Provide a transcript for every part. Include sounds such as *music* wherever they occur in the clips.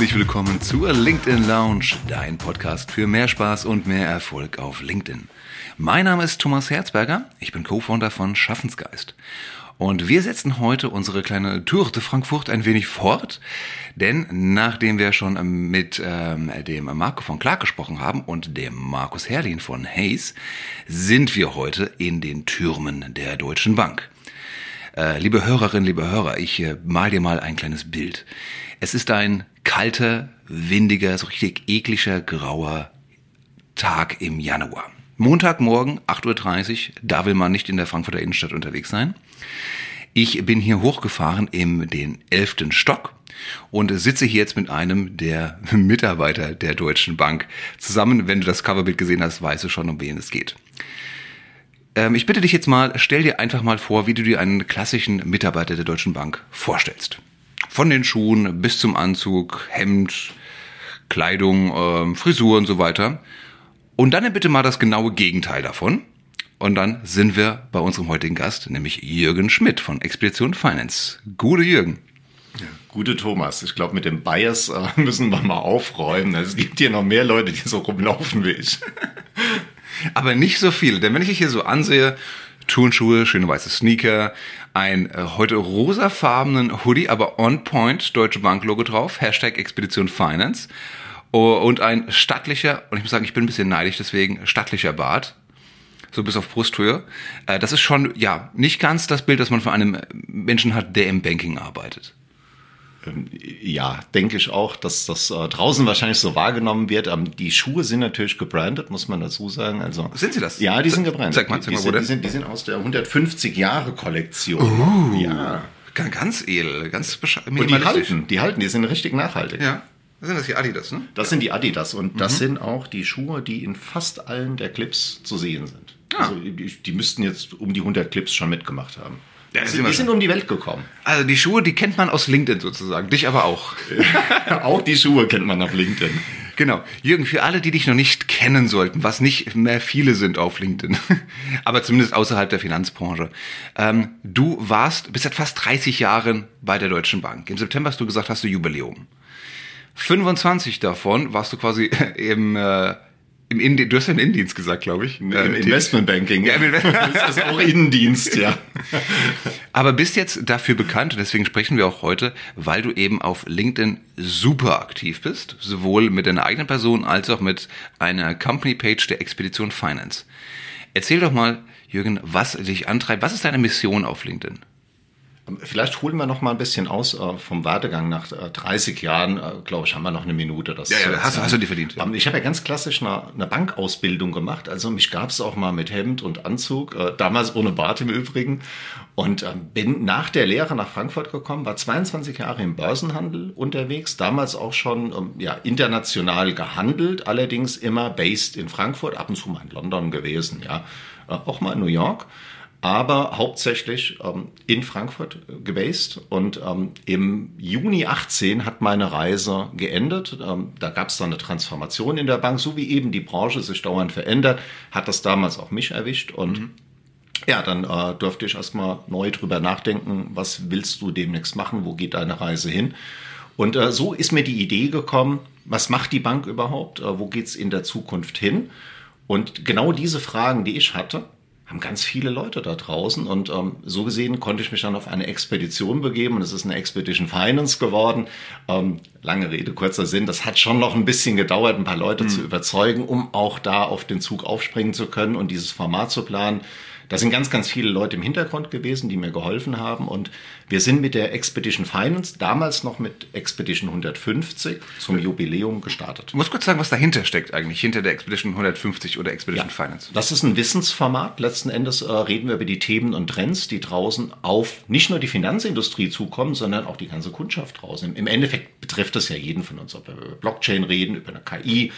Herzlich willkommen zur LinkedIn Lounge, dein Podcast für mehr Spaß und mehr Erfolg auf LinkedIn. Mein Name ist Thomas Herzberger, ich bin Co-Founder von Schaffensgeist. Und wir setzen heute unsere kleine Tour de Frankfurt ein wenig fort, denn nachdem wir schon mit ähm, dem Marco von Clark gesprochen haben und dem Markus Herrlin von Hayes, sind wir heute in den Türmen der Deutschen Bank. Äh, liebe Hörerinnen, liebe Hörer, ich äh, mal dir mal ein kleines Bild. Es ist ein kalter, windiger, so richtig ekliger, grauer Tag im Januar. Montagmorgen, 8.30 Uhr, da will man nicht in der Frankfurter Innenstadt unterwegs sein. Ich bin hier hochgefahren in den elften Stock und sitze hier jetzt mit einem der *laughs* Mitarbeiter der Deutschen Bank zusammen. Wenn du das Coverbild gesehen hast, weißt du schon, um wen es geht. Ähm, ich bitte dich jetzt mal, stell dir einfach mal vor, wie du dir einen klassischen Mitarbeiter der Deutschen Bank vorstellst. Von den Schuhen bis zum Anzug, Hemd, Kleidung, ähm, Frisur und so weiter. Und dann bitte mal das genaue Gegenteil davon. Und dann sind wir bei unserem heutigen Gast, nämlich Jürgen Schmidt von Expedition Finance. Gute Jürgen. Ja, gute Thomas. Ich glaube, mit dem Bias äh, *laughs* müssen wir mal aufräumen. Es gibt hier noch mehr Leute, die so rumlaufen wie ich. Aber nicht so viele, denn wenn ich dich hier so ansehe, Turnschuhe, schöne weiße Sneaker, ein äh, heute rosafarbenen Hoodie, aber on point, Deutsche Bank Logo drauf, Hashtag Expedition Finance Oh, und ein stattlicher, und ich muss sagen, ich bin ein bisschen neidisch deswegen, stattlicher Bart. So bis auf Brusthöhe. Äh, das ist schon, ja, nicht ganz das Bild, das man von einem Menschen hat, der im Banking arbeitet. Ähm, ja, denke ich auch, dass das äh, draußen wahrscheinlich so wahrgenommen wird. Ähm, die Schuhe sind natürlich gebrandet, muss man dazu sagen. Also sind sie das? Ja, die sind gebrandet. Sag mal, sag mal wo die, die, sind, die sind aus der 150 Jahre Kollektion. Uh, ja, ganz edel, ganz bescheiden. Und die halten, die halten, die sind richtig nachhaltig. Ja. Das sind das die Adidas, ne? Das sind die Adidas und das mhm. sind auch die Schuhe, die in fast allen der Clips zu sehen sind. Ah. Also die, die müssten jetzt um die 100 Clips schon mitgemacht haben. Ja, die, die sind um die Welt gekommen. Also die Schuhe, die kennt man aus LinkedIn sozusagen. Dich aber auch. *laughs* auch die Schuhe kennt man auf LinkedIn. Genau. Jürgen, für alle, die dich noch nicht kennen sollten, was nicht mehr viele sind auf LinkedIn, *laughs* aber zumindest außerhalb der Finanzbranche. Ähm, du warst, bist seit fast 30 Jahren bei der Deutschen Bank. Im September hast du gesagt, hast du Jubiläum. 25 davon warst du quasi *laughs* im, äh, im Indi du hast ja einen Innendienst gesagt, glaube ich. Im äh, Investmentbanking. Ja, im *laughs* das ist auch Innendienst, ja. *laughs* Aber bist jetzt dafür bekannt, und deswegen sprechen wir auch heute, weil du eben auf LinkedIn super aktiv bist, sowohl mit deiner eigenen Person als auch mit einer Company-Page der Expedition Finance. Erzähl doch mal, Jürgen, was dich antreibt. Was ist deine Mission auf LinkedIn? Vielleicht holen wir noch mal ein bisschen aus äh, vom Werdegang. Nach äh, 30 Jahren, äh, glaube ich, haben wir noch eine Minute. Das ja, ja, hast, hast, du die verdient. Ja. Ich habe ja ganz klassisch eine, eine Bankausbildung gemacht. Also mich gab es auch mal mit Hemd und Anzug, äh, damals ohne Bart im Übrigen. Und ähm, bin nach der Lehre nach Frankfurt gekommen, war 22 Jahre im Börsenhandel unterwegs, damals auch schon ähm, ja, international gehandelt, allerdings immer based in Frankfurt, ab und zu mal in London gewesen, ja, äh, auch mal in New York aber hauptsächlich ähm, in Frankfurt gebased. Und ähm, im Juni 18 hat meine Reise geendet. Ähm, da gab es dann eine Transformation in der Bank, so wie eben die Branche sich dauernd verändert, hat das damals auch mich erwischt. Und mhm. ja, dann äh, durfte ich erstmal neu drüber nachdenken, was willst du demnächst machen, wo geht deine Reise hin? Und äh, so ist mir die Idee gekommen, was macht die Bank überhaupt, äh, wo geht's in der Zukunft hin? Und genau diese Fragen, die ich hatte, haben ganz viele Leute da draußen und ähm, so gesehen konnte ich mich dann auf eine Expedition begeben und es ist eine Expedition Finance geworden. Ähm, lange Rede, kurzer Sinn, das hat schon noch ein bisschen gedauert, ein paar Leute mhm. zu überzeugen, um auch da auf den Zug aufspringen zu können und dieses Format zu planen. Da sind ganz, ganz viele Leute im Hintergrund gewesen, die mir geholfen haben. Und wir sind mit der Expedition Finance, damals noch mit Expedition 150, zum Jubiläum gestartet. Du musst kurz sagen, was dahinter steckt eigentlich, hinter der Expedition 150 oder Expedition ja, Finance. Das ist ein Wissensformat. Letzten Endes äh, reden wir über die Themen und Trends, die draußen auf nicht nur die Finanzindustrie zukommen, sondern auch die ganze Kundschaft draußen. Im Endeffekt betrifft es ja jeden von uns, ob wir über Blockchain reden, über eine KI,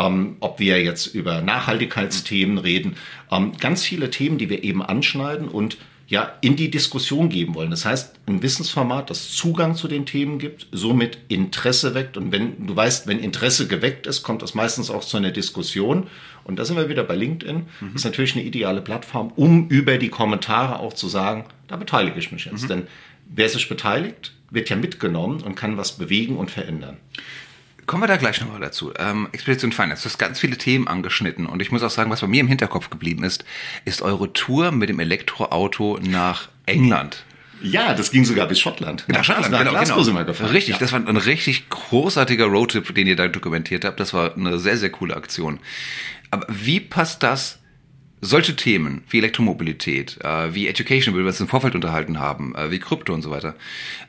ähm, ob wir jetzt über Nachhaltigkeitsthemen reden, ähm, ganz viele Themen, die wir eben anschneiden und ja in die Diskussion geben wollen. Das heißt, ein Wissensformat, das Zugang zu den Themen gibt, somit Interesse weckt. Und wenn du weißt, wenn Interesse geweckt ist, kommt das meistens auch zu einer Diskussion. Und da sind wir wieder bei LinkedIn. Mhm. Das ist natürlich eine ideale Plattform, um über die Kommentare auch zu sagen, da beteilige ich mich jetzt. Mhm. Denn wer sich beteiligt, wird ja mitgenommen und kann was bewegen und verändern. Kommen wir da gleich nochmal dazu. Ähm, Expedition Finance, du hast ganz viele Themen angeschnitten und ich muss auch sagen, was bei mir im Hinterkopf geblieben ist, ist eure Tour mit dem Elektroauto nach England. Ja, das ging sogar bis Schottland. Nach Schottland, nach genau, Glasgow genau. gefahren. Richtig, ja. das war ein richtig großartiger Roadtrip, den ihr da dokumentiert habt. Das war eine sehr, sehr coole Aktion. Aber wie passt das, solche Themen wie Elektromobilität, äh, wie Education, wie wir uns im Vorfeld unterhalten haben, äh, wie Krypto und so weiter,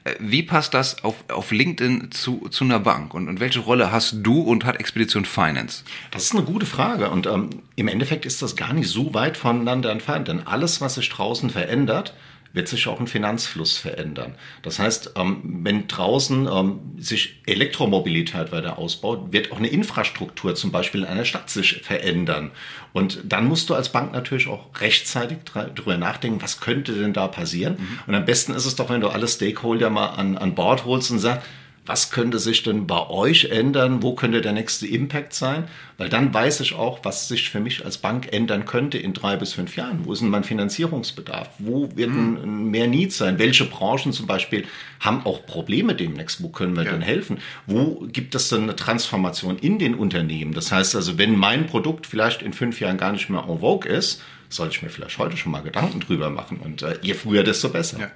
äh, wie passt das auf, auf LinkedIn zu, zu einer Bank? Und, und welche Rolle hast du und hat Expedition Finance? Das ist eine gute Frage und ähm, im Endeffekt ist das gar nicht so weit voneinander entfernt, denn alles, was sich draußen verändert, wird sich auch ein Finanzfluss verändern. Das heißt, ähm, wenn draußen ähm, sich Elektromobilität weiter ausbaut, wird auch eine Infrastruktur zum Beispiel in einer Stadt sich verändern. Und dann musst du als Bank natürlich auch rechtzeitig darüber nachdenken, was könnte denn da passieren. Mhm. Und am besten ist es doch, wenn du alle Stakeholder mal an, an Bord holst und sagst, was könnte sich denn bei euch ändern? Wo könnte der nächste Impact sein? Weil dann weiß ich auch, was sich für mich als Bank ändern könnte in drei bis fünf Jahren. Wo ist denn mein Finanzierungsbedarf? Wo wird ein mehr Need sein? Welche Branchen zum Beispiel haben auch Probleme demnächst? Wo können wir ja. denn helfen? Wo gibt es denn eine Transformation in den Unternehmen? Das heißt also, wenn mein Produkt vielleicht in fünf Jahren gar nicht mehr en vogue ist, sollte ich mir vielleicht heute schon mal Gedanken drüber machen. Und äh, je früher, desto besser. Ja.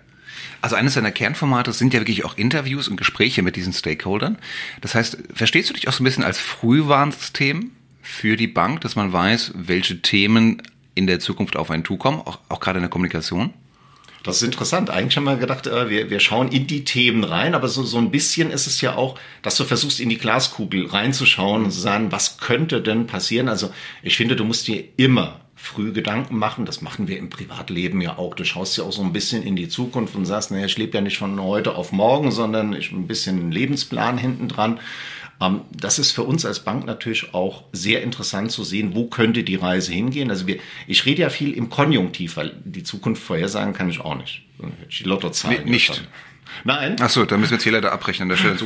Also eines deiner Kernformate sind ja wirklich auch Interviews und Gespräche mit diesen Stakeholdern. Das heißt, verstehst du dich auch so ein bisschen als Frühwarnsystem für die Bank, dass man weiß, welche Themen in der Zukunft auf einen zukommen, auch, auch gerade in der Kommunikation? Das ist interessant. Eigentlich haben wir gedacht, äh, wir, wir schauen in die Themen rein, aber so, so ein bisschen ist es ja auch, dass du versuchst, in die Glaskugel reinzuschauen und zu sagen, was könnte denn passieren? Also ich finde, du musst dir immer früh Gedanken machen. Das machen wir im Privatleben ja auch. Du schaust ja auch so ein bisschen in die Zukunft und sagst, naja, ich lebe ja nicht von heute auf morgen, sondern ich ein bisschen einen Lebensplan hinten dran. Ähm, das ist für uns als Bank natürlich auch sehr interessant zu sehen, wo könnte die Reise hingehen. Also wir, ich rede ja viel im Konjunktiv, weil die Zukunft vorhersagen kann ich auch nicht. Die Lottozahlen. Nicht. Nein. Ach so, dann müssen wir jetzt hier leider abbrechen an der Stelle.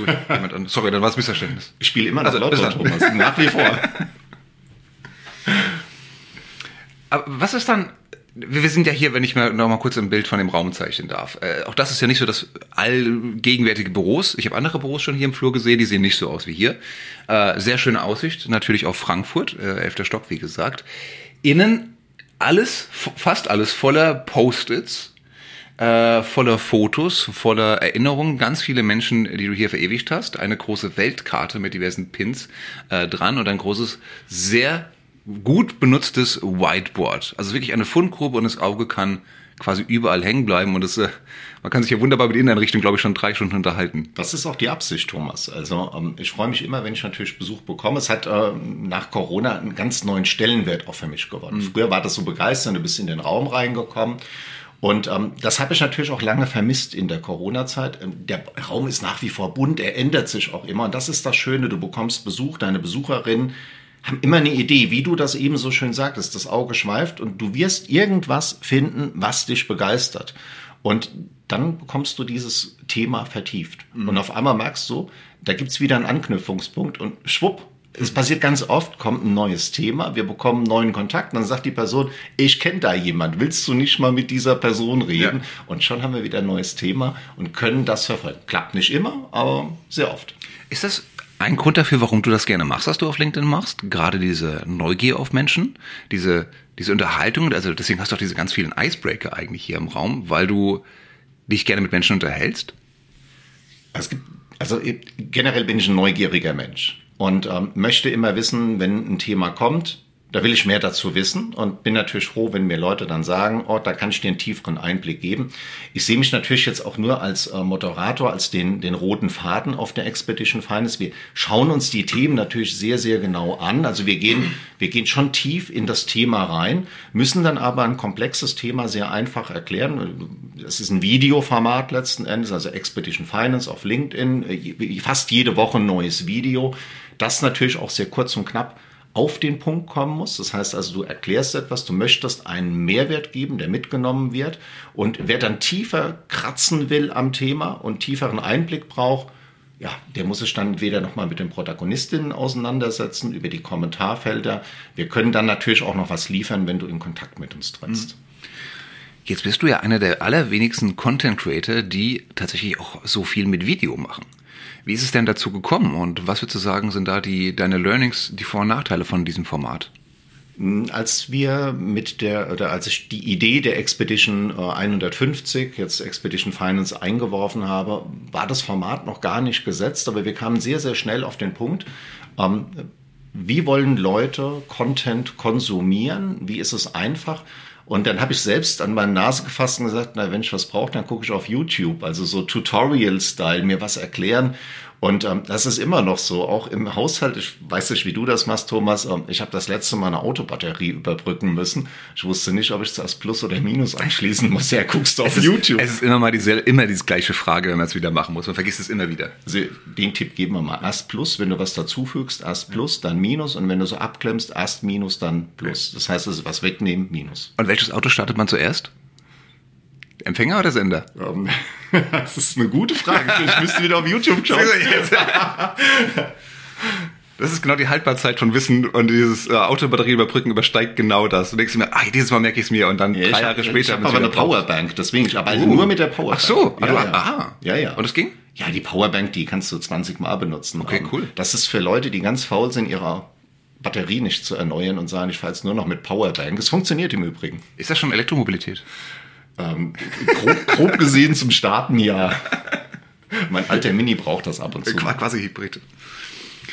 Sorry, dann war es Missverständnis. Ich spiele immer noch also, Lotto, Thomas. Nach wie vor. *laughs* Aber was ist dann, wir sind ja hier, wenn ich mal noch mal kurz ein Bild von dem Raum zeichnen darf. Äh, auch das ist ja nicht so das allgegenwärtige Büros. Ich habe andere Büros schon hier im Flur gesehen, die sehen nicht so aus wie hier. Äh, sehr schöne Aussicht, natürlich auf Frankfurt, äh, elfter Stock, wie gesagt. Innen alles, fast alles voller Post-its, äh, voller Fotos, voller Erinnerungen, ganz viele Menschen, die du hier verewigt hast, eine große Weltkarte mit diversen Pins äh, dran und ein großes, sehr gut benutztes Whiteboard. Also wirklich eine Fundgrube und das Auge kann quasi überall hängen bleiben und es, äh, man kann sich ja wunderbar mit Inneneinrichtung, glaube ich, schon drei Stunden unterhalten. Das ist auch die Absicht, Thomas. Also ähm, ich freue mich immer, wenn ich natürlich Besuch bekomme. Es hat äh, nach Corona einen ganz neuen Stellenwert auch für mich gewonnen. Mhm. Früher war das so begeisternd, du bist in den Raum reingekommen. Und ähm, das habe ich natürlich auch lange vermisst in der Corona-Zeit. Ähm, der Raum ist nach wie vor bunt, er ändert sich auch immer. Und das ist das Schöne, du bekommst Besuch, deine Besucherin haben immer eine Idee, wie du das eben so schön sagtest. Das Auge schweift und du wirst irgendwas finden, was dich begeistert. Und dann bekommst du dieses Thema vertieft. Mhm. Und auf einmal merkst du, da gibt's wieder einen Anknüpfungspunkt und schwupp, es passiert ganz oft, kommt ein neues Thema, wir bekommen neuen Kontakt, dann sagt die Person, ich kenne da jemand, willst du nicht mal mit dieser Person reden? Ja. Und schon haben wir wieder ein neues Thema und können das verfolgen. Klappt nicht immer, aber sehr oft. Ist das ein Grund dafür, warum du das gerne machst, was du auf LinkedIn machst, gerade diese Neugier auf Menschen, diese, diese Unterhaltung, also deswegen hast du auch diese ganz vielen Icebreaker eigentlich hier im Raum, weil du dich gerne mit Menschen unterhältst? Es gibt, also generell bin ich ein neugieriger Mensch und ähm, möchte immer wissen, wenn ein Thema kommt, da will ich mehr dazu wissen und bin natürlich froh, wenn mir Leute dann sagen, oh, da kann ich dir einen tieferen Einblick geben. Ich sehe mich natürlich jetzt auch nur als äh, Moderator, als den, den roten Faden auf der Expedition Finance. Wir schauen uns die Themen natürlich sehr, sehr genau an. Also wir gehen, wir gehen schon tief in das Thema rein, müssen dann aber ein komplexes Thema sehr einfach erklären. Es ist ein Videoformat letzten Endes, also Expedition Finance auf LinkedIn, fast jede Woche ein neues Video. Das natürlich auch sehr kurz und knapp auf den Punkt kommen muss. Das heißt also, du erklärst etwas, du möchtest einen Mehrwert geben, der mitgenommen wird. Und wer dann tiefer kratzen will am Thema und tieferen Einblick braucht, ja, der muss sich dann entweder nochmal mit den Protagonistinnen auseinandersetzen, über die Kommentarfelder. Wir können dann natürlich auch noch was liefern, wenn du in Kontakt mit uns trittst. Jetzt bist du ja einer der allerwenigsten Content Creator, die tatsächlich auch so viel mit Video machen. Wie ist es denn dazu gekommen und was würdest du sagen, sind da die, deine Learnings, die Vor- und Nachteile von diesem Format? Als wir mit der, oder als ich die Idee der Expedition 150, äh, jetzt Expedition Finance, eingeworfen habe, war das Format noch gar nicht gesetzt, aber wir kamen sehr, sehr schnell auf den Punkt, ähm, wie wollen Leute Content konsumieren? Wie ist es einfach? Und dann habe ich selbst an meine Nase gefasst und gesagt, na, wenn ich was brauche, dann gucke ich auf YouTube, also so Tutorial-Style, mir was erklären. Und ähm, das ist immer noch so, auch im Haushalt. Ich weiß nicht, wie du das machst, Thomas. Ähm, ich habe das letzte Mal eine Autobatterie überbrücken müssen. Ich wusste nicht, ob ich zuerst Plus oder Minus anschließen muss. Ja, guckst du auf es YouTube. Ist, es ist immer mal dieselbe, immer die gleiche Frage, wenn man es wieder machen muss. Man vergisst es immer wieder. Also den Tipp geben wir mal. Erst Plus, wenn du was dazufügst, erst Plus, dann Minus. Und wenn du so abklemmst, erst Minus, dann Plus. Das heißt also, was wegnehmen, Minus. Und welches Auto startet man zuerst? Empfänger oder Sender? Um, *laughs* das ist eine gute Frage. Ich müsste wieder auf YouTube schauen. *laughs* Das ist genau die Haltbarkeit von Wissen und dieses äh, Autobatterie überbrücken übersteigt genau das. Du denkst mir, ah, dieses Mal merke ich es mir und dann ja, drei Jahre hab, später. Ich habe aber eine Powerbank, deswegen ich arbeite uh. nur mit der Powerbank. Ach so, ja, du, ja. aha. Ja, ja. Und das ging? Ja, die Powerbank, die kannst du 20 Mal benutzen. Okay, cool. Das ist für Leute, die ganz faul sind, ihre Batterie nicht zu erneuern und sagen, ich fahre jetzt nur noch mit Powerbank. Es funktioniert im Übrigen. Ist das schon Elektromobilität? Ähm, grob, grob gesehen zum Starten ja. Mein alter Mini braucht das ab und zu. Quasi Hybrid.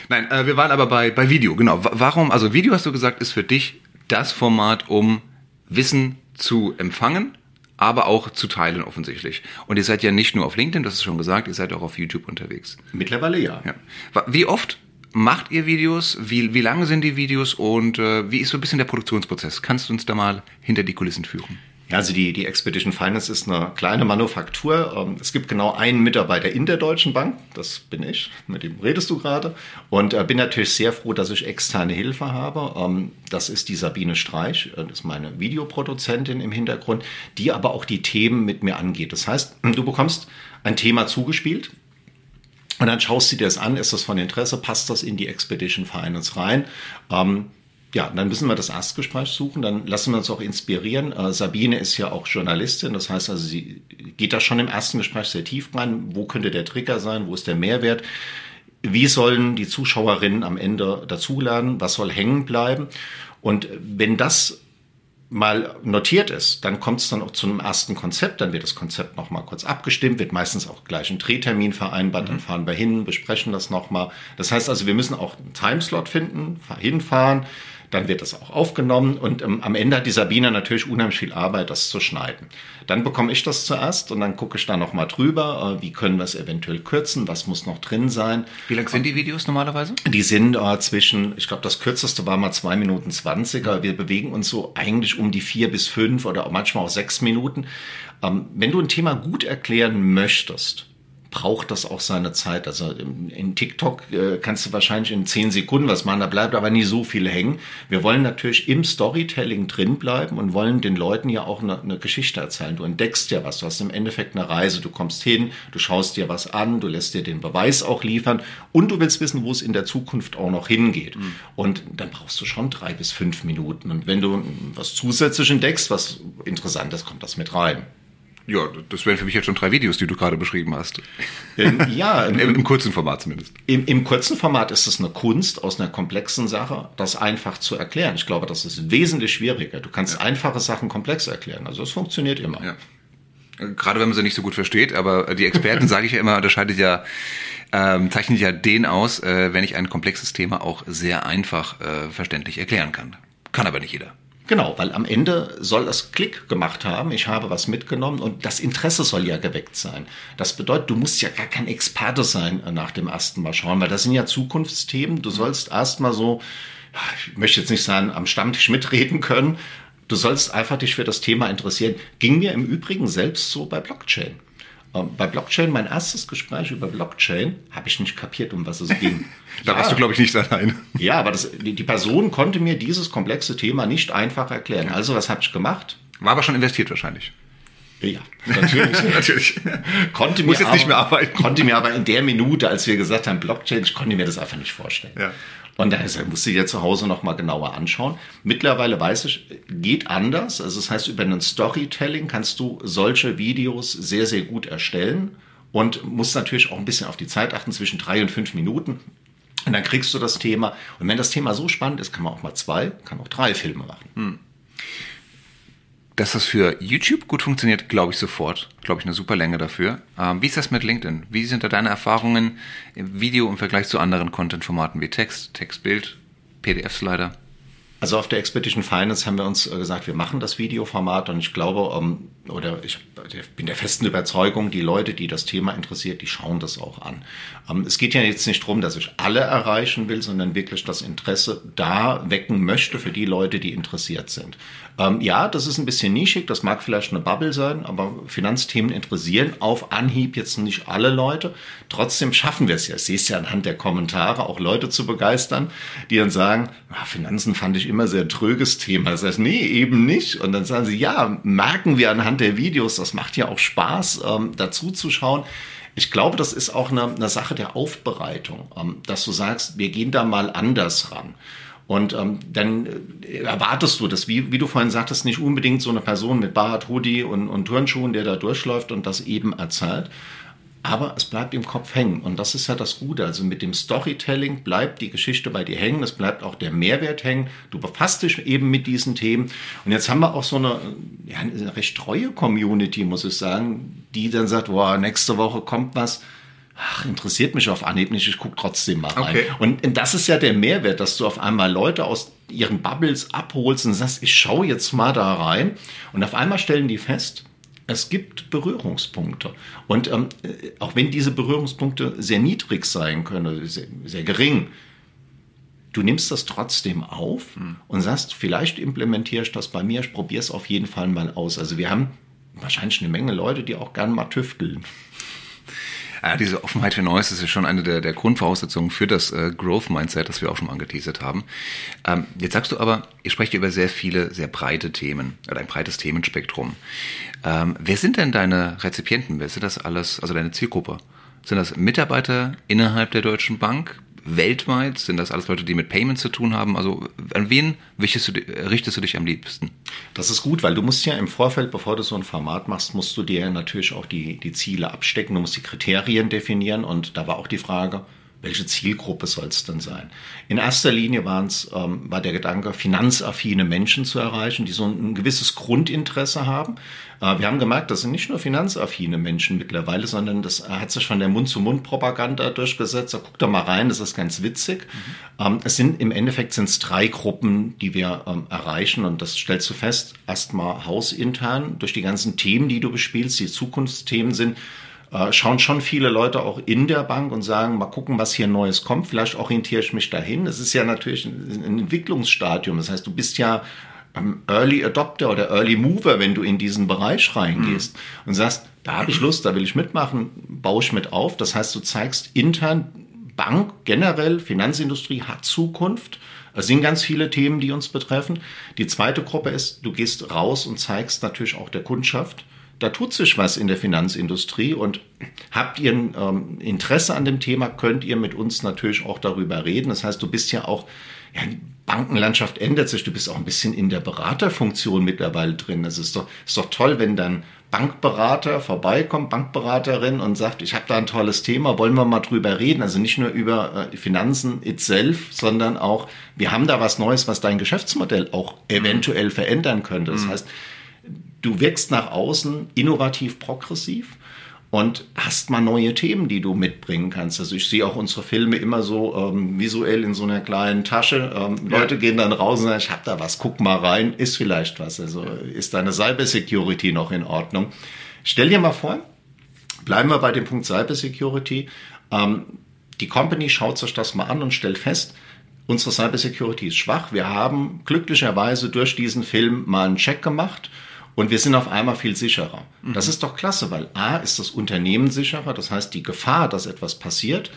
Nein, äh, wir waren aber bei, bei Video, genau. Warum, also Video hast du gesagt, ist für dich das Format, um Wissen zu empfangen, aber auch zu teilen offensichtlich. Und ihr seid ja nicht nur auf LinkedIn, das ist schon gesagt, ihr seid auch auf YouTube unterwegs. Mittlerweile ja. ja. Wie oft macht ihr Videos? Wie, wie lange sind die Videos? Und äh, wie ist so ein bisschen der Produktionsprozess? Kannst du uns da mal hinter die Kulissen führen? Ja, also die, die Expedition Finance ist eine kleine Manufaktur. Ähm, es gibt genau einen Mitarbeiter in der Deutschen Bank, das bin ich, mit dem redest du gerade. Und äh, bin natürlich sehr froh, dass ich externe Hilfe habe. Ähm, das ist die Sabine Streich, äh, das ist meine Videoproduzentin im Hintergrund, die aber auch die Themen mit mir angeht. Das heißt, du bekommst ein Thema zugespielt. Und dann schaust du dir das an, ist das von Interesse, passt das in die Expedition Finance rein? Ähm, ja, dann müssen wir das Erstgespräch suchen, dann lassen wir uns auch inspirieren. Äh, Sabine ist ja auch Journalistin, das heißt also, sie geht da schon im ersten Gespräch sehr tief rein. Wo könnte der Trigger sein? Wo ist der Mehrwert? Wie sollen die Zuschauerinnen am Ende dazulernen? Was soll hängen bleiben? Und wenn das mal notiert ist, dann kommt es dann auch zu einem ersten Konzept, dann wird das Konzept nochmal kurz abgestimmt, wird meistens auch gleich ein Drehtermin vereinbart, mhm. dann fahren wir hin, besprechen das nochmal. Das heißt also, wir müssen auch einen Timeslot finden, hinfahren, dann wird das auch aufgenommen und ähm, am Ende hat die Sabine natürlich unheimlich viel Arbeit, das zu schneiden. Dann bekomme ich das zuerst und dann gucke ich da nochmal drüber, äh, wie können wir es eventuell kürzen, was muss noch drin sein. Wie lang sind die Videos normalerweise? Die sind äh, zwischen, ich glaube, das kürzeste war mal zwei Minuten zwanzig, aber wir bewegen uns so eigentlich um die vier bis fünf oder manchmal auch sechs Minuten. Ähm, wenn du ein Thema gut erklären möchtest, braucht das auch seine Zeit. Also in, TikTok äh, kannst du wahrscheinlich in zehn Sekunden was machen, da bleibt aber nie so viel hängen. Wir wollen natürlich im Storytelling drin bleiben und wollen den Leuten ja auch eine, eine Geschichte erzählen. Du entdeckst ja was, du hast im Endeffekt eine Reise, du kommst hin, du schaust dir was an, du lässt dir den Beweis auch liefern und du willst wissen, wo es in der Zukunft auch noch hingeht. Mhm. Und dann brauchst du schon drei bis fünf Minuten. Und wenn du was zusätzlich entdeckst, was Interessantes, kommt das mit rein. Ja, das wären für mich jetzt schon drei Videos, die du gerade beschrieben hast. Ähm, ja, *laughs* Im, im, kurzen Format zumindest. Im, Im kurzen Format ist es eine Kunst aus einer komplexen Sache, das einfach zu erklären. Ich glaube, das ist wesentlich schwieriger. Du kannst ja. einfache Sachen komplex erklären. Also es funktioniert immer. Ja. Gerade wenn man sie nicht so gut versteht, aber die Experten, *laughs* sage ich ja immer, unterscheidet ja, ähm, zeichnet ja den aus, äh, wenn ich ein komplexes Thema auch sehr einfach äh, verständlich erklären kann. Kann aber nicht jeder. Genau, weil am Ende soll das Klick gemacht haben, ich habe was mitgenommen und das Interesse soll ja geweckt sein. Das bedeutet, du musst ja gar kein Experte sein nach dem ersten Mal schauen, weil das sind ja Zukunftsthemen. Du sollst erstmal so, ich möchte jetzt nicht sagen, am Stammtisch mitreden können. Du sollst einfach dich für das Thema interessieren. Ging mir im Übrigen selbst so bei Blockchain. Ähm, bei Blockchain, mein erstes Gespräch über Blockchain, habe ich nicht kapiert, um was es ging. *laughs* da ja, warst du, glaube ich, nicht allein. Ja, aber das, die, die, Person konnte mir dieses komplexe Thema nicht einfach erklären. Also, was habe ich gemacht? War aber schon investiert wahrscheinlich. Ja, natürlich. *laughs* natürlich. Konnte Muss jetzt aber, nicht mehr arbeiten. Konnte mir aber in der Minute, als wir gesagt haben, Blockchain, ich konnte mir das einfach nicht vorstellen. Ja. Und da musst du dir zu Hause nochmal genauer anschauen. Mittlerweile weiß ich, geht anders. Also das heißt, über einen Storytelling kannst du solche Videos sehr, sehr gut erstellen und musst natürlich auch ein bisschen auf die Zeit achten, zwischen drei und fünf Minuten. Und dann kriegst du das Thema. Und wenn das Thema so spannend ist, kann man auch mal zwei, kann auch drei Filme machen. Hm. Dass das für YouTube gut funktioniert, glaube ich sofort. Glaube ich, eine super Länge dafür. Ähm, wie ist das mit LinkedIn? Wie sind da deine Erfahrungen im Video im Vergleich zu anderen Content-Formaten wie Text, Textbild, PDF-Slider? Also auf der Expedition Finance haben wir uns äh, gesagt, wir machen das Videoformat und ich glaube, ähm, oder ich bin der festen Überzeugung, die Leute, die das Thema interessiert, die schauen das auch an. Ähm, es geht ja jetzt nicht darum, dass ich alle erreichen will, sondern wirklich das Interesse da wecken möchte für die Leute, die interessiert sind. Ähm, ja, das ist ein bisschen nischig, das mag vielleicht eine Bubble sein, aber Finanzthemen interessieren auf Anhieb jetzt nicht alle Leute. Trotzdem schaffen wir es ja, siehst ja anhand der Kommentare, auch Leute zu begeistern, die dann sagen, ah, Finanzen fand ich immer sehr tröges Thema. Das heißt, nee, eben nicht. Und dann sagen sie, ja, merken wir anhand der Videos, das macht ja auch Spaß, ähm, dazu zu schauen. Ich glaube, das ist auch eine, eine Sache der Aufbereitung, ähm, dass du sagst, wir gehen da mal anders ran. Und ähm, dann äh, erwartest du das, wie, wie du vorhin sagtest, nicht unbedingt so eine Person mit Bart, Hoodie und, und Turnschuhen, der da durchläuft und das eben erzählt. Aber es bleibt im Kopf hängen. Und das ist ja das Gute. Also mit dem Storytelling bleibt die Geschichte bei dir hängen. Es bleibt auch der Mehrwert hängen. Du befasst dich eben mit diesen Themen. Und jetzt haben wir auch so eine, ja, eine recht treue Community, muss ich sagen, die dann sagt, wow, nächste Woche kommt was ach, interessiert mich auf Anhieb nicht, ich gucke trotzdem mal rein. Okay. Und das ist ja der Mehrwert, dass du auf einmal Leute aus ihren Bubbles abholst und sagst, ich schaue jetzt mal da rein. Und auf einmal stellen die fest, es gibt Berührungspunkte. Und ähm, auch wenn diese Berührungspunkte sehr niedrig sein können, sehr, sehr gering, du nimmst das trotzdem auf hm. und sagst, vielleicht implementiere ich das bei mir, ich probiere es auf jeden Fall mal aus. Also wir haben wahrscheinlich eine Menge Leute, die auch gern mal tüfteln. Ja, diese Offenheit für Neues ist ja schon eine der, der Grundvoraussetzungen für das äh, Growth Mindset, das wir auch schon mal angeteasert haben. Ähm, jetzt sagst du aber, ihr sprecht über sehr viele, sehr breite Themen oder ein breites Themenspektrum. Ähm, wer sind denn deine Rezipienten? Wer sind das alles, also deine Zielgruppe? Sind das Mitarbeiter innerhalb der Deutschen Bank? Weltweit? Sind das alles Leute, die mit Payments zu tun haben? Also an wen richtest du, richtest du dich am liebsten? Das ist gut, weil du musst ja im Vorfeld, bevor du so ein Format machst, musst du dir natürlich auch die, die Ziele abstecken. Du musst die Kriterien definieren und da war auch die Frage, welche Zielgruppe soll es denn sein? In erster Linie waren's, ähm, war der Gedanke, finanzaffine Menschen zu erreichen, die so ein, ein gewisses Grundinteresse haben. Äh, wir haben gemerkt, das sind nicht nur finanzaffine Menschen mittlerweile, sondern das hat sich von der Mund-zu-Mund-Propaganda durchgesetzt. Da guckt doch mal rein, das ist ganz witzig. Mhm. Ähm, es sind im Endeffekt sind es drei Gruppen, die wir ähm, erreichen und das stellst du fest, erstmal hausintern durch die ganzen Themen, die du bespielst, die Zukunftsthemen sind äh, schauen schon viele Leute auch in der Bank und sagen, mal gucken, was hier Neues kommt. Vielleicht orientiere ich mich dahin. Es ist ja natürlich ein, ein Entwicklungsstadium. Das heißt, du bist ja Early Adopter oder Early Mover, wenn du in diesen Bereich reingehst mhm. und sagst, da habe ich Lust, da will ich mitmachen, baue ich mit auf. Das heißt, du zeigst intern, Bank generell, Finanzindustrie hat Zukunft. Es sind ganz viele Themen, die uns betreffen. Die zweite Gruppe ist, du gehst raus und zeigst natürlich auch der Kundschaft, da tut sich was in der Finanzindustrie und habt ihr ein ähm, Interesse an dem Thema, könnt ihr mit uns natürlich auch darüber reden. Das heißt, du bist ja auch, ja, die Bankenlandschaft ändert sich, du bist auch ein bisschen in der Beraterfunktion mittlerweile drin. Es ist doch, ist doch toll, wenn dann Bankberater vorbeikommt, Bankberaterin und sagt, ich habe da ein tolles Thema, wollen wir mal drüber reden. Also nicht nur über äh, Finanzen itself, sondern auch, wir haben da was Neues, was dein Geschäftsmodell auch eventuell verändern könnte. Das mhm. heißt, du wirkst nach außen innovativ progressiv und hast mal neue Themen, die du mitbringen kannst. Also ich sehe auch unsere Filme immer so ähm, visuell in so einer kleinen Tasche. Ähm, ja. Leute gehen dann raus und sagen, ich hab da was, guck mal rein, ist vielleicht was. Also ist deine Cybersecurity noch in Ordnung? Stell dir mal vor, bleiben wir bei dem Punkt Cybersecurity. Ähm, die Company schaut sich das mal an und stellt fest, unsere Cybersecurity ist schwach. Wir haben glücklicherweise durch diesen Film mal einen Check gemacht und wir sind auf einmal viel sicherer. Mhm. Das ist doch klasse, weil A ist das Unternehmen sicherer, das heißt die Gefahr, dass etwas passiert,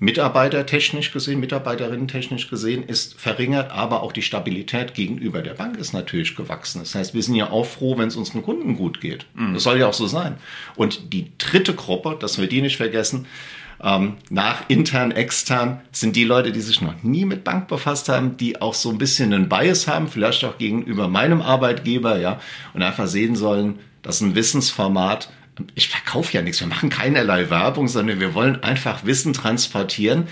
mitarbeitertechnisch gesehen, mitarbeiterinnen-technisch gesehen, ist verringert, aber auch die Stabilität gegenüber der Bank ist natürlich gewachsen. Das heißt, wir sind ja auch froh, wenn es unseren Kunden gut geht. Mhm. Das soll ja auch so sein. Und die dritte Gruppe, dass wir die nicht vergessen, Ähm, nach intern, extern sind die Leute, die sich noch nie mit Bank befasst haben, die auch so ein bisschen einen Bias haben, vielleicht auch gegenüber meinem Arbeitgeber, ja, und einfach sehen sollen, dass ein Wissensformat ich verkaufe ja nichts, wir machen keinerlei Werbung, sondern wir wollen einfach Wissen transportieren,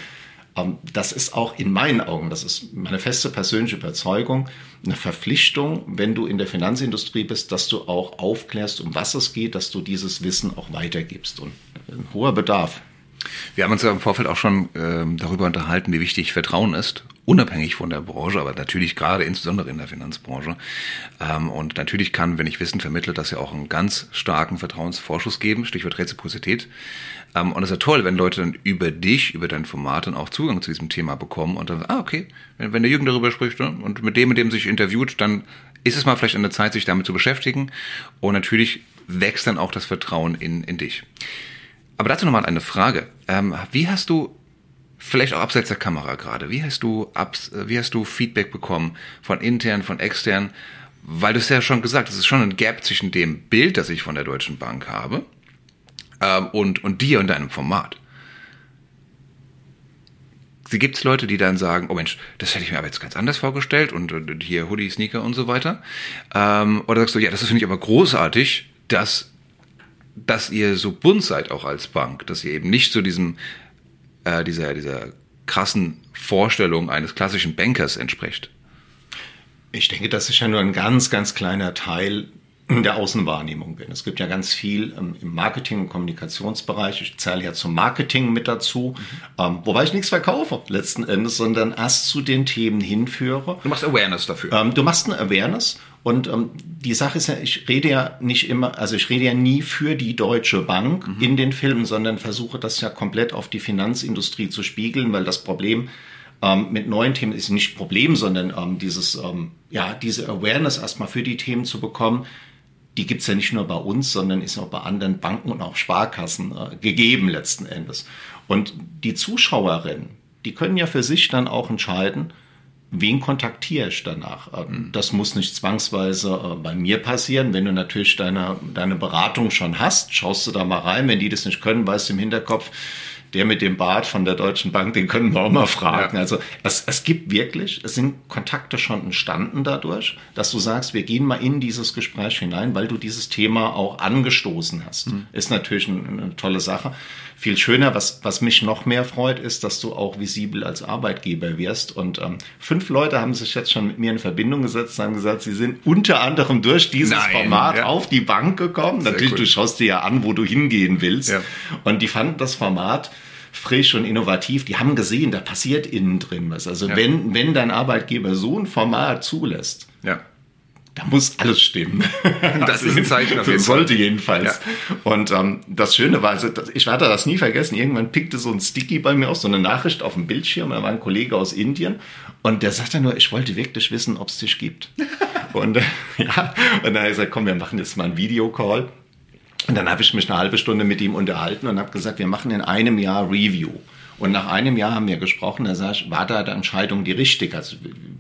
ähm, das ist auch in meinen Augen, das ist meine feste persönliche Überzeugung, eine Verpflichtung, wenn du in der Finanzindustrie bist, dass du auch aufklärst, um was es geht, dass du dieses Wissen auch weitergibst. Und ein hoher Bedarf. Wir haben uns ja im Vorfeld auch schon ähm, darüber unterhalten, wie wichtig Vertrauen ist, unabhängig von der Branche, aber natürlich gerade insbesondere in der Finanzbranche. Ähm, und natürlich kann, wenn ich Wissen vermittle, das ja auch einen ganz starken Vertrauensvorschuss geben, Stichwort Reziprozität. Ähm, und es ist ja toll, wenn Leute dann über dich, über dein Format dann auch Zugang zu diesem Thema bekommen und dann, ah, okay, wenn, wenn der Jürgen darüber spricht ne, und mit dem, mit dem sich interviewt, dann ist es mal vielleicht an der Zeit, sich damit zu beschäftigen. Und natürlich wächst dann auch das Vertrauen in, in dich. Aber dazu nochmal eine Frage. Ähm, wie hast du, vielleicht auch abseits der Kamera gerade, wie hast du, abs, wie hast du Feedback bekommen von intern, von extern? Weil du es ja schon gesagt es ist schon ein Gap zwischen dem Bild, das ich von der Deutschen Bank habe, ähm, und, und dir und deinem Format. Sie gibt es Leute, die dann sagen, oh Mensch, das hätte ich mir aber jetzt ganz anders vorgestellt und, und hier Hoodie, Sneaker und so weiter. Ähm, oder sagst du, ja, das finde ich aber großartig, dass dass ihr so bunt seid auch als Bank, dass ihr eben nicht zu diesem äh, dieser dieser krassen Vorstellung eines klassischen Bankers entspricht. Ich denke, das ist ja nur ein ganz, ganz kleiner Teil der Außenwahrnehmung bin. Es gibt ja ganz viel ähm, im Marketing- und Kommunikationsbereich. Ich zähle ja zum Marketing mit dazu, mhm. ähm, wobei ich nichts verkaufe letzten Endes, sondern erst zu den Themen hinführe. Du machst Awareness dafür. Ähm, du machst eine Awareness und ähm, die Sache ist ja, ich rede ja nicht immer, also ich rede ja nie für die Deutsche Bank mhm. in den Filmen, sondern versuche das ja komplett auf die Finanzindustrie zu spiegeln, weil das Problem ähm, mit neuen Themen ist nicht Problem, sondern ähm, dieses, ähm, ja, diese Awareness erstmal für die Themen zu bekommen, die gibt es ja nicht nur bei uns, sondern ist auch bei anderen Banken und auch Sparkassen äh, gegeben letzten Endes. Und die Zuschauerinnen, die können ja für sich dann auch entscheiden, wen kontaktiere ich danach? Ähm. Das muss nicht zwangsweise äh, bei mir passieren. Wenn du natürlich deine, deine Beratung schon hast, schaust du da mal rein. Wenn die das nicht können, weißt du im Hinterkopf, der mit dem Bart von der Deutschen Bank, den können wir auch mal fragen. Ja. Also es, es gibt wirklich, es sind Kontakte schon entstanden dadurch, dass du sagst, wir gehen mal in dieses Gespräch hinein, weil du dieses Thema auch angestoßen hast. Mhm. Ist natürlich eine, eine tolle Sache. Viel schöner, was, was mich noch mehr freut, ist, dass du auch visibel als Arbeitgeber wirst. Und ähm, fünf Leute haben sich jetzt schon mit mir in Verbindung gesetzt, haben gesagt, sie sind unter anderem durch dieses Nein, Format ja. auf die Bank gekommen. Sehr Natürlich, cool. du schaust dir ja an, wo du hingehen willst. Ja. Und die fanden das Format frisch und innovativ. Die haben gesehen, da passiert innen drin was. Also ja. wenn, wenn dein Arbeitgeber so ein Format zulässt, ja da muss alles stimmen. *laughs* Das ist ein Zeichen auf jeden Sollte Fall. jedenfalls. Ja. Und ähm, das Schöne war, also, ich werde das nie vergessen, irgendwann pickte so ein Sticky bei mir aus, so eine Nachricht auf dem Bildschirm, da war ein Kollege aus Indien und der sagte nur, ich wollte wirklich wissen, ob es dich gibt. *laughs* und äh, ja, und dann habe ich gesagt, komm, wir machen jetzt mal einen Videocall. Und dann habe ich mich eine halbe Stunde mit ihm unterhalten und habe gesagt, wir machen in einem Jahr Review. Und nach einem Jahr haben wir gesprochen, er sagt, war da die Entscheidung die richtige? Also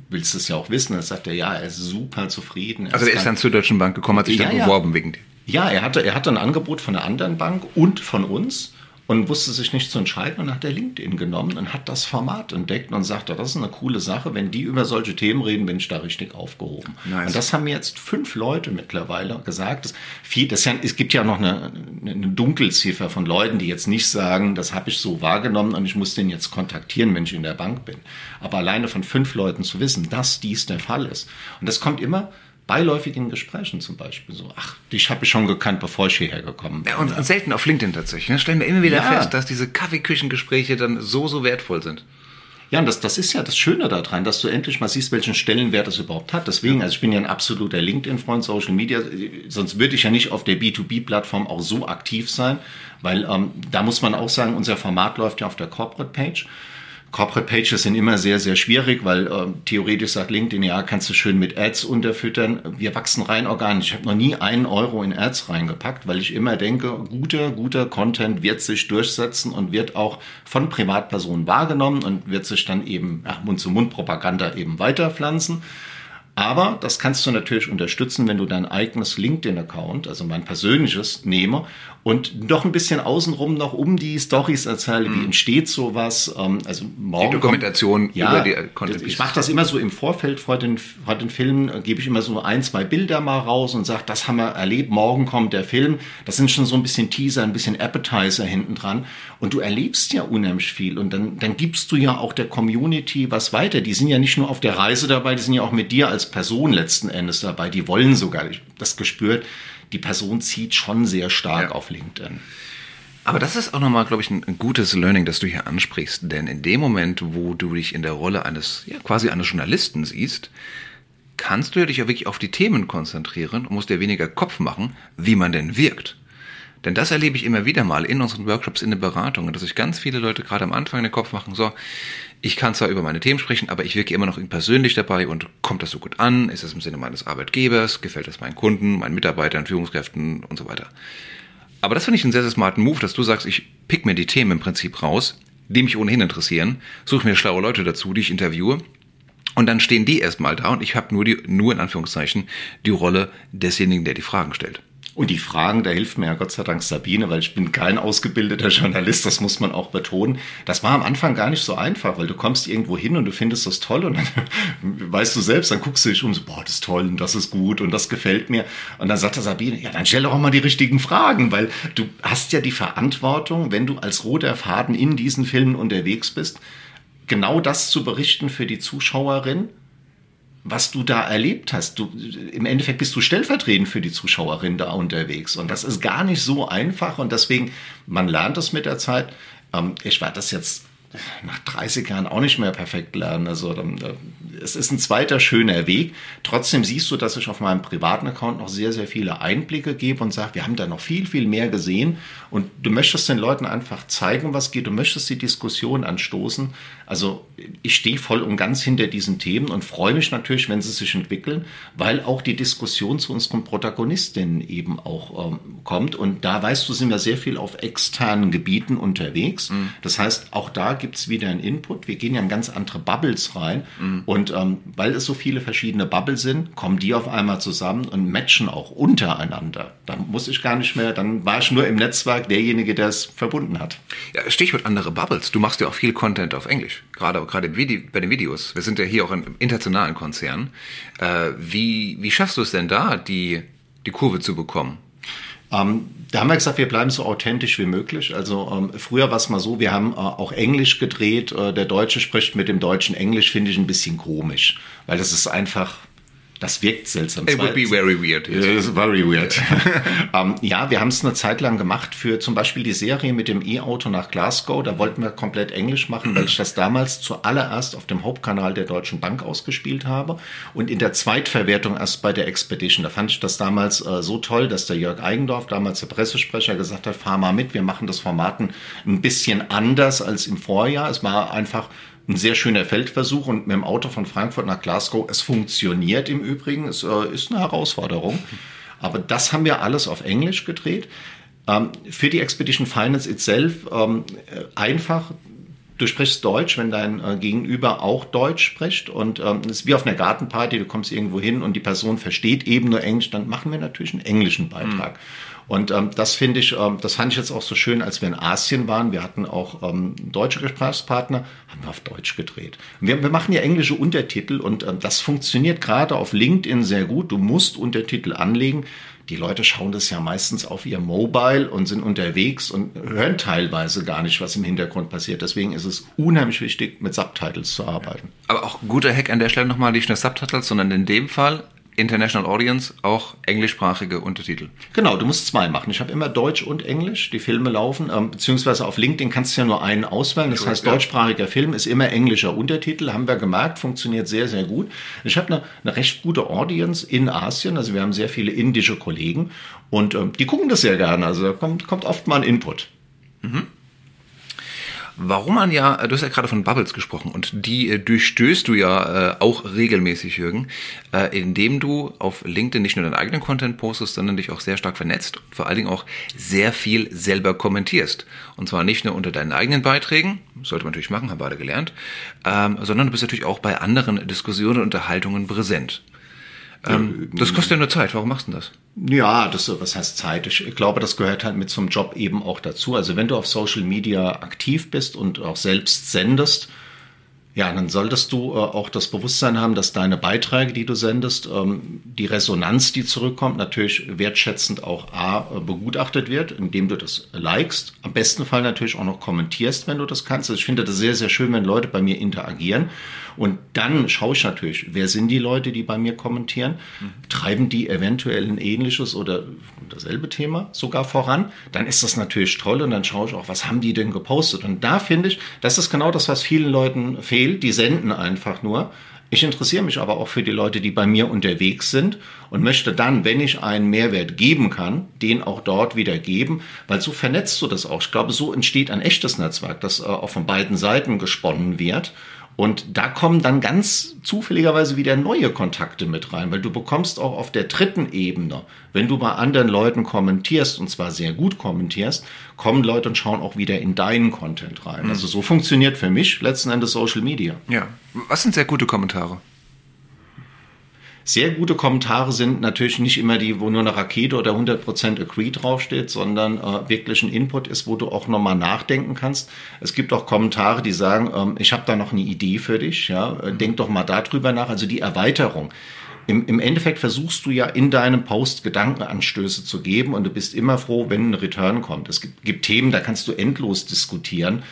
willst du es ja auch wissen. Da sagt er, ja, er ist super zufrieden. Er also er ist dann zur Deutschen Bank gekommen, hat sich ja, dann beworben ja. wegen dir. Ja, er hatte, er hatte ein Angebot von einer anderen Bank und von uns und wusste sich nicht zu entscheiden und hat der LinkedIn genommen und hat das Format entdeckt und sagte, das ist eine coole Sache, wenn die über solche Themen reden, bin ich da richtig aufgehoben. Nice. Und das haben mir jetzt fünf Leute mittlerweile gesagt. Das, viel, das ja, es gibt ja noch eine, eine Dunkelziffer von Leuten, die jetzt nicht sagen, das habe ich so wahrgenommen und ich muss den jetzt kontaktieren, wenn ich in der Bank bin. Aber alleine von fünf Leuten zu wissen, dass dies der Fall ist. Und das kommt immer beiläufigen Gesprächen zum Beispiel so, ach, dich habe ich schon gekannt, bevor ich hierher gekommen bin. Ja, und, und selten auf LinkedIn tatsächlich. Ne? Stellen wir immer wieder ja. fest, dass diese Kaffeeküchengespräche dann so, so wertvoll sind. Ja, und das, das ist ja das Schöne daran, dass du endlich mal siehst, welchen Stellenwert es überhaupt hat. Deswegen, also ich bin ja ein absoluter LinkedIn-Freund, Social Media, sonst würde ich ja nicht auf der B2B-Plattform auch so aktiv sein, weil ähm, da muss man auch sagen, unser Format läuft ja auf der Corporate-Page. Corporate Pages sind immer sehr, sehr schwierig, weil äh, theoretisch sagt LinkedIn, ja, kannst du schön mit Ads unterfüttern. Wir wachsen rein organisch. Ich habe noch nie einen Euro in Ads reingepackt, weil ich immer denke, guter, guter Content wird sich durchsetzen und wird auch von Privatpersonen wahrgenommen und wird sich dann eben ja, Mund-zu-Mund-Propaganda eben weiterpflanzen. Aber das kannst du natürlich unterstützen, wenn du dein eigenes LinkedIn-Account, also mein persönliches, nehme und noch ein bisschen außenrum noch um die Stories erzähle, wie entsteht sowas. Ähm, also morgen die Dokumentation kommt, ja, über die Content Ich mache das immer so im Vorfeld vor den, vor den Filmen, äh, gebe ich immer so ein, zwei Bilder mal raus und sage, das haben wir erlebt, morgen kommt der Film. Das sind schon so ein bisschen Teaser, ein bisschen Appetizer hinten dran. Und du erlebst ja unheimlich viel. Und dann, dann gibst du ja auch der Community was weiter. Die sind ja nicht nur auf der Reise dabei, die sind ja auch mit dir als Person letzten Endes dabei. Die wollen sogar das gespürt die Person zieht schon sehr stark ja. auf LinkedIn. Aber das ist auch nochmal, glaube ich, ein, gutes Learning, das du hier ansprichst. Denn in dem Moment, wo du dich in der Rolle eines, ja, quasi eines Journalisten siehst, kannst du ja dich ja wirklich auf die Themen konzentrieren und musst dir weniger Kopf machen, wie man denn wirkt. Denn das erlebe ich immer wieder mal in unseren Workshops, in den Beratungen, dass sich ganz viele Leute gerade am Anfang den Kopf machen, so, ich kann zwar über meine Themen sprechen, aber ich wirke immer noch persönlich dabei und kommt das so gut an? Ist das im Sinne meines Arbeitgebers? Gefällt das meinen Kunden, meinen Mitarbeitern, Führungskräften und so weiter? Aber das finde ich einen sehr, sehr smarten Move, dass du sagst, ich pick mir die Themen im Prinzip raus, die mich ohnehin interessieren, suche mir schlaue Leute dazu, die ich interviewe und dann stehen die erstmal da und ich habe nur die, nur in Anführungszeichen die Rolle desjenigen, der die Fragen stellt. Und die Fragen, da hilft mir ja Gott sei Dank Sabine, weil ich bin kein ausgebildeter Journalist, das muss man auch betonen. Das war am Anfang gar nicht so einfach, weil du kommst irgendwo hin und du findest das toll und dann *laughs* weißt du selbst, dann guckst du dich um, so, boah, das ist toll und das ist gut und das gefällt mir. Und dann sagt der Sabine, ja, dann stell doch auch mal die richtigen Fragen, weil du hast ja die Verantwortung, wenn du als roter Faden in diesen Filmen unterwegs bist, genau das zu berichten für die Zuschauerin was du da erlebt hast. Du, Im Endeffekt bist du stellvertretend für die Zuschauerin da unterwegs. Und das ist gar nicht so einfach. Und deswegen, man lernt das mit der Zeit. Ähm, ich werde das jetzt nach 30 Jahren auch nicht mehr perfekt lernen. Also es ist ein zweiter schöner Weg. Trotzdem siehst du, dass ich auf meinem privaten Account noch sehr, sehr viele Einblicke gebe und sage, wir haben da noch viel, viel mehr gesehen. Und du möchtest den Leuten einfach zeigen, was geht. Du möchtest die Diskussion anstoßen. Also ich stehe voll und ganz hinter diesen Themen und freue mich natürlich, wenn sie sich entwickeln, weil auch die Diskussion zu unseren Protagonistinnen eben auch ähm, kommt. Und da weißt du, sind wir sehr viel auf externen Gebieten unterwegs. Mhm. Das heißt, auch da gibt es wieder einen Input. Wir gehen ja in ganz andere Bubbles rein. Mhm. Und ähm, weil es so viele verschiedene Bubbles sind, kommen die auf einmal zusammen und matchen auch untereinander. Dann muss ich gar nicht mehr, dann war ich nur im Netzwerk derjenige, der es verbunden hat. Ja, Stichwort andere Bubbles. Du machst ja auch viel Content auf Englisch, gerade, gerade bei den Videos. Wir sind ja hier auch im internationalen Konzern. Äh, wie, wie schaffst du es denn da, die, die Kurve zu bekommen? Ähm, da haben wir gesagt, wir bleiben so authentisch wie möglich. Also ähm, früher war es mal so, wir haben äh, auch Englisch gedreht. Äh, der Deutsche spricht mit dem deutschen Englisch, finde ich ein bisschen komisch, weil das ist einfach das wirkt seltsam. It would be very weird. Yes. very weird. *laughs* ähm, ja, wir haben es eine Zeit lang gemacht für zum Beispiel die Serie mit dem E-Auto nach Glasgow. Da wollten wir komplett Englisch machen, weil ich das damals zuallererst auf dem Hauptkanal der Deutschen Bank ausgespielt habe und in der Zweitverwertung erst bei der Expedition. Da fand ich das damals äh, so toll, dass der Jörg Eigendorf, damals der Pressesprecher, gesagt hat, fahr mal mit, wir machen das Formaten ein bisschen anders als im Vorjahr. Es war einfach ein sehr schöner Feldversuch und mit dem Auto von Frankfurt nach Glasgow, es funktioniert im Übrigen, es äh, ist eine Herausforderung. Aber das haben wir alles auf Englisch gedreht. Ähm, für die Expedition Finance itself ähm, äh, einfach, du sprichst Deutsch, wenn dein äh, Gegenüber auch Deutsch spricht und ähm, es ist wie auf einer Gartenparty, du kommst irgendwo hin und die Person versteht eben nur Englisch, dann machen wir natürlich einen englischen Beitrag. Mhm. Und ähm, das finde ich, ähm, das fand ich jetzt auch so schön, als wir in Asien waren. Wir hatten auch ähm, deutsche Gesprächspartner, haben wir auf Deutsch gedreht. Wir, wir machen ja englische Untertitel und ähm, das funktioniert gerade auf LinkedIn sehr gut. Du musst Untertitel anlegen. Die Leute schauen das ja meistens auf ihr Mobile und sind unterwegs und hören teilweise gar nicht, was im Hintergrund passiert. Deswegen ist es unheimlich wichtig, mit Subtitles zu arbeiten. Aber auch guter Hack an der Stelle nochmal, nicht nur Subtitles, sondern in dem Fall International Audience auch englischsprachige Untertitel. Genau, du musst zwei machen. Ich habe immer Deutsch und Englisch, die Filme laufen, ähm, beziehungsweise auf LinkedIn kannst du ja nur einen auswählen. Das heißt, deutschsprachiger Film ist immer englischer Untertitel, haben wir gemerkt, funktioniert sehr, sehr gut. Ich habe eine, eine recht gute Audience in Asien, also wir haben sehr viele indische Kollegen und ähm, die gucken das sehr gerne, also da kommt, kommt oft mal ein Input. Mhm. Warum man ja, du hast ja gerade von Bubbles gesprochen und die äh, durchstößt du ja äh, auch regelmäßig, Jürgen, äh, indem du auf LinkedIn nicht nur deinen eigenen Content postest, sondern dich auch sehr stark vernetzt und vor allen Dingen auch sehr viel selber kommentierst. Und zwar nicht nur unter deinen eigenen Beiträgen, sollte man natürlich machen, haben beide gelernt, ähm, sondern du bist natürlich auch bei anderen Diskussionen und Unterhaltungen präsent. Ähm, das kostet ja nur Zeit. Warum machst du das? Ja, das was heißt Zeit? Ich glaube, das gehört halt mit zum Job eben auch dazu. Also wenn du auf Social Media aktiv bist und auch selbst sendest, ja, dann solltest du äh, auch das Bewusstsein haben, dass deine Beiträge, die du sendest, ähm, die Resonanz, die zurückkommt, natürlich wertschätzend auch A, äh, begutachtet wird, indem du das likest. Am besten Fall natürlich auch noch kommentierst, wenn du das kannst. Also ich finde das sehr, sehr schön, wenn Leute bei mir interagieren. Und dann schaue ich natürlich, wer sind die Leute, die bei mir kommentieren? Treiben die eventuell ein ähnliches oder dasselbe Thema sogar voran? Dann ist das natürlich toll und dann schaue ich auch, was haben die denn gepostet? Und da finde ich, das ist genau das, was vielen Leuten fehlt. Die senden einfach nur. Ich interessiere mich aber auch für die Leute, die bei mir unterwegs sind und möchte dann, wenn ich einen Mehrwert geben kann, den auch dort wieder geben, weil so vernetzt du das auch. Ich glaube, so entsteht ein echtes Netzwerk, das äh, auch von beiden Seiten gesponnen wird. Und da kommen dann ganz zufälligerweise wieder neue Kontakte mit rein, weil du bekommst auch auf der dritten Ebene, wenn du bei anderen Leuten kommentierst und zwar sehr gut kommentierst, kommen Leute und schauen auch wieder in deinen Content rein. Mhm. Also so funktioniert für mich letzten Endes Social Media. Ja. Was sind sehr gute Kommentare? Sehr gute Kommentare sind natürlich nicht immer die, wo nur eine Rakete oder 100% Agree draufsteht, sondern äh, wirklich ein Input ist, wo du auch nochmal nachdenken kannst. Es gibt auch Kommentare, die sagen, ähm, ich habe da noch eine Idee für dich, ja, äh, denk doch mal darüber nach. Also die Erweiterung. Im, Im Endeffekt versuchst du ja in deinem Post Gedankenanstöße zu geben und du bist immer froh, wenn ein Return kommt. Es gibt, gibt Themen, da kannst du endlos diskutieren.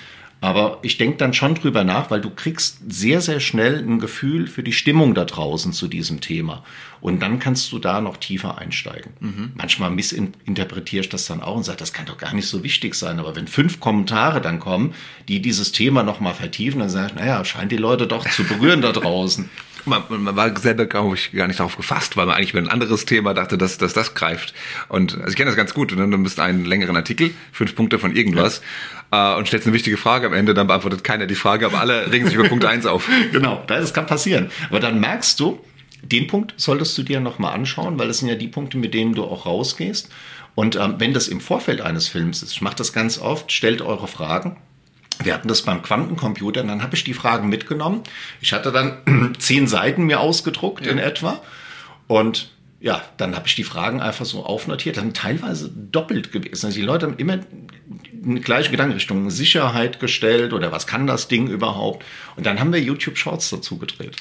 Aber ich denke dann schon drüber nach, weil du kriegst sehr, sehr schnell ein Gefühl für die Stimmung da draußen zu diesem Thema. Und dann kannst du da noch tiefer einsteigen. Mhm. Manchmal missinterpretiere ich das dann auch und sage, das kann doch gar nicht so wichtig sein. Aber wenn fünf Kommentare dann kommen, die dieses Thema nochmal vertiefen, dann sage ich, naja, scheint die Leute doch zu berühren da draußen. *laughs* Man, man, war selber, glaube ich, gar nicht darauf gefasst, weil man eigentlich über ein anderes Thema dachte, dass, dass das greift. Und also ich kenne das ganz gut. Und dann bist du einen längeren Artikel, fünf Punkte von irgendwas, ja. äh, und stellst eine wichtige Frage am Ende, dann beantwortet keiner die Frage, aber alle regen sich über Punkt eins auf. *laughs* Genau, das kann passieren. Aber dann merkst du, den Punkt solltest du dir nochmal anschauen, weil das sind ja die Punkte, mit denen du auch rausgehst. Und ähm, wenn das im Vorfeld eines Films ist, ich mache das ganz oft, stellt eure Fragen. Wir hatten das beim Quantencomputer und dann habe ich die Fragen mitgenommen. Ich hatte dann *clears throat* zehn Seiten mir ausgedruckt ja. in etwa. Und ja, dann habe ich die Fragen einfach so aufnotiert, dann teilweise doppelt gewesen. Also die Leute haben immer eine gleiche Gedankenrichtung, Sicherheit gestellt oder was kann das Ding überhaupt? Und dann haben wir YouTube Shorts dazu gedreht.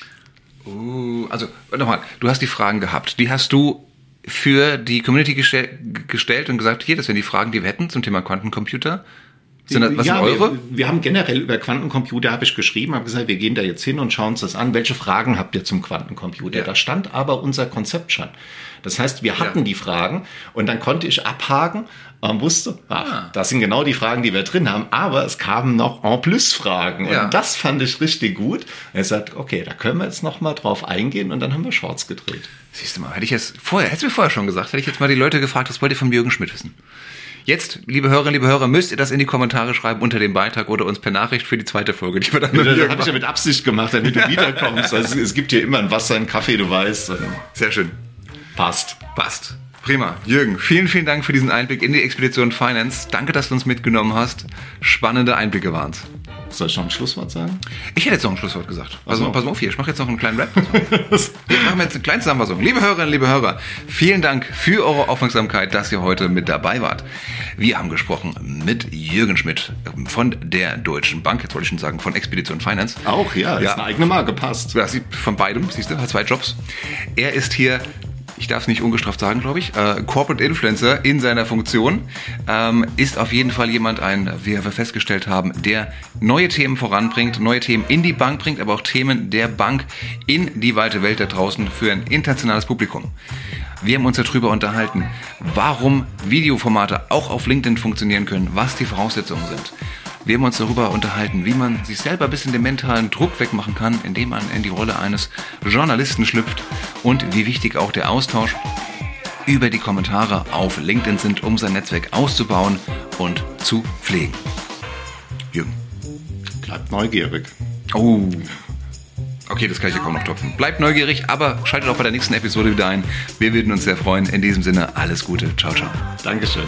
Uh, also nochmal, du hast die Fragen gehabt. Die hast du für die Community gestell, gestellt und gesagt, hier, das sind die Fragen, die wir hätten zum Thema Quantencomputer. Sind das, was ja, sind eure? Wir, wir, haben generell über Quantencomputer, habe ich geschrieben, habe gesagt, wir gehen da jetzt hin und schauen uns das an. Welche Fragen habt ihr zum Quantencomputer? Ja. Da stand aber unser Konzept schon. Das heißt, wir hatten ja. die Fragen und dann konnte ich abhaken und wusste, ach, ah. das sind genau die Fragen, die wir drin haben. Aber es kamen noch en plus Fragen und das fand ich richtig gut. Er sagt, okay, da können wir jetzt noch mal drauf eingehen und dann haben wir Shorts gedreht. Siehst du mal, hätte ich jetzt vorher, hättest du mir vorher schon gesagt, hätte ich jetzt mal die Leute gefragt, was wollt ihr von Jürgen Schmidt wissen? Jetzt, liebe Hörerinnen, liebe Hörer, müsst ihr das in die Kommentare schreiben unter dem Beitrag oder uns per Nachricht für die zweite Folge, die wir dann Das habe ich ja mit Absicht gemacht, damit du *laughs* wiederkommst. Also es gibt hier immer ein Wasser, einen Kaffee, du weißt. Sehr schön. Passt. Passt. Prima. Jürgen, vielen, vielen Dank für diesen Einblick in die Expedition Finance. Danke, dass du uns mitgenommen hast. Spannende Einblicke waren es. Soll ich noch ein Schlusswort sagen? Ich hätte jetzt noch ein Schlusswort gesagt. Also, so. pass mal auf hier, ich mache jetzt noch einen kleinen Rap. *laughs* wir machen jetzt eine kleine Zusammenfassung. Liebe Hörerinnen, liebe Hörer, vielen Dank für eure Aufmerksamkeit, dass ihr heute mit dabei wart. Wir haben gesprochen mit Jürgen Schmidt von der Deutschen Bank, jetzt wollte ich schon sagen, von Expedition Finance. Auch, ja, ja. ist eine eigene Marke, passt. Ja, von beidem, siehst du, hat zwei Jobs. Er ist hier ich darf es nicht ungestraft sagen, glaube ich, äh, Corporate Influencer in seiner Funktion, ähm, ist auf jeden Fall jemand, ein, wie wir festgestellt haben, der neue Themen voranbringt, neue Themen in die Bank bringt, aber auch Themen der Bank in die weite Welt da draußen für ein internationales Publikum. Wir haben uns darüber unterhalten, warum Videoformate auch auf LinkedIn funktionieren können, was die Voraussetzungen sind. Wir haben uns darüber unterhalten, wie man sich selber ein bisschen den mentalen Druck wegmachen kann, indem man in die Rolle eines Journalisten schlüpft und wie wichtig auch der Austausch über die Kommentare auf LinkedIn sind, um sein Netzwerk auszubauen und zu pflegen. Jürgen. Bleibt neugierig. Oh. Okay, das kann ich ja kaum noch topfen. Bleibt neugierig, aber schaltet auch bei der nächsten Episode wieder ein. Wir würden uns sehr freuen. In diesem Sinne, alles Gute. Ciao, ciao. Dankeschön.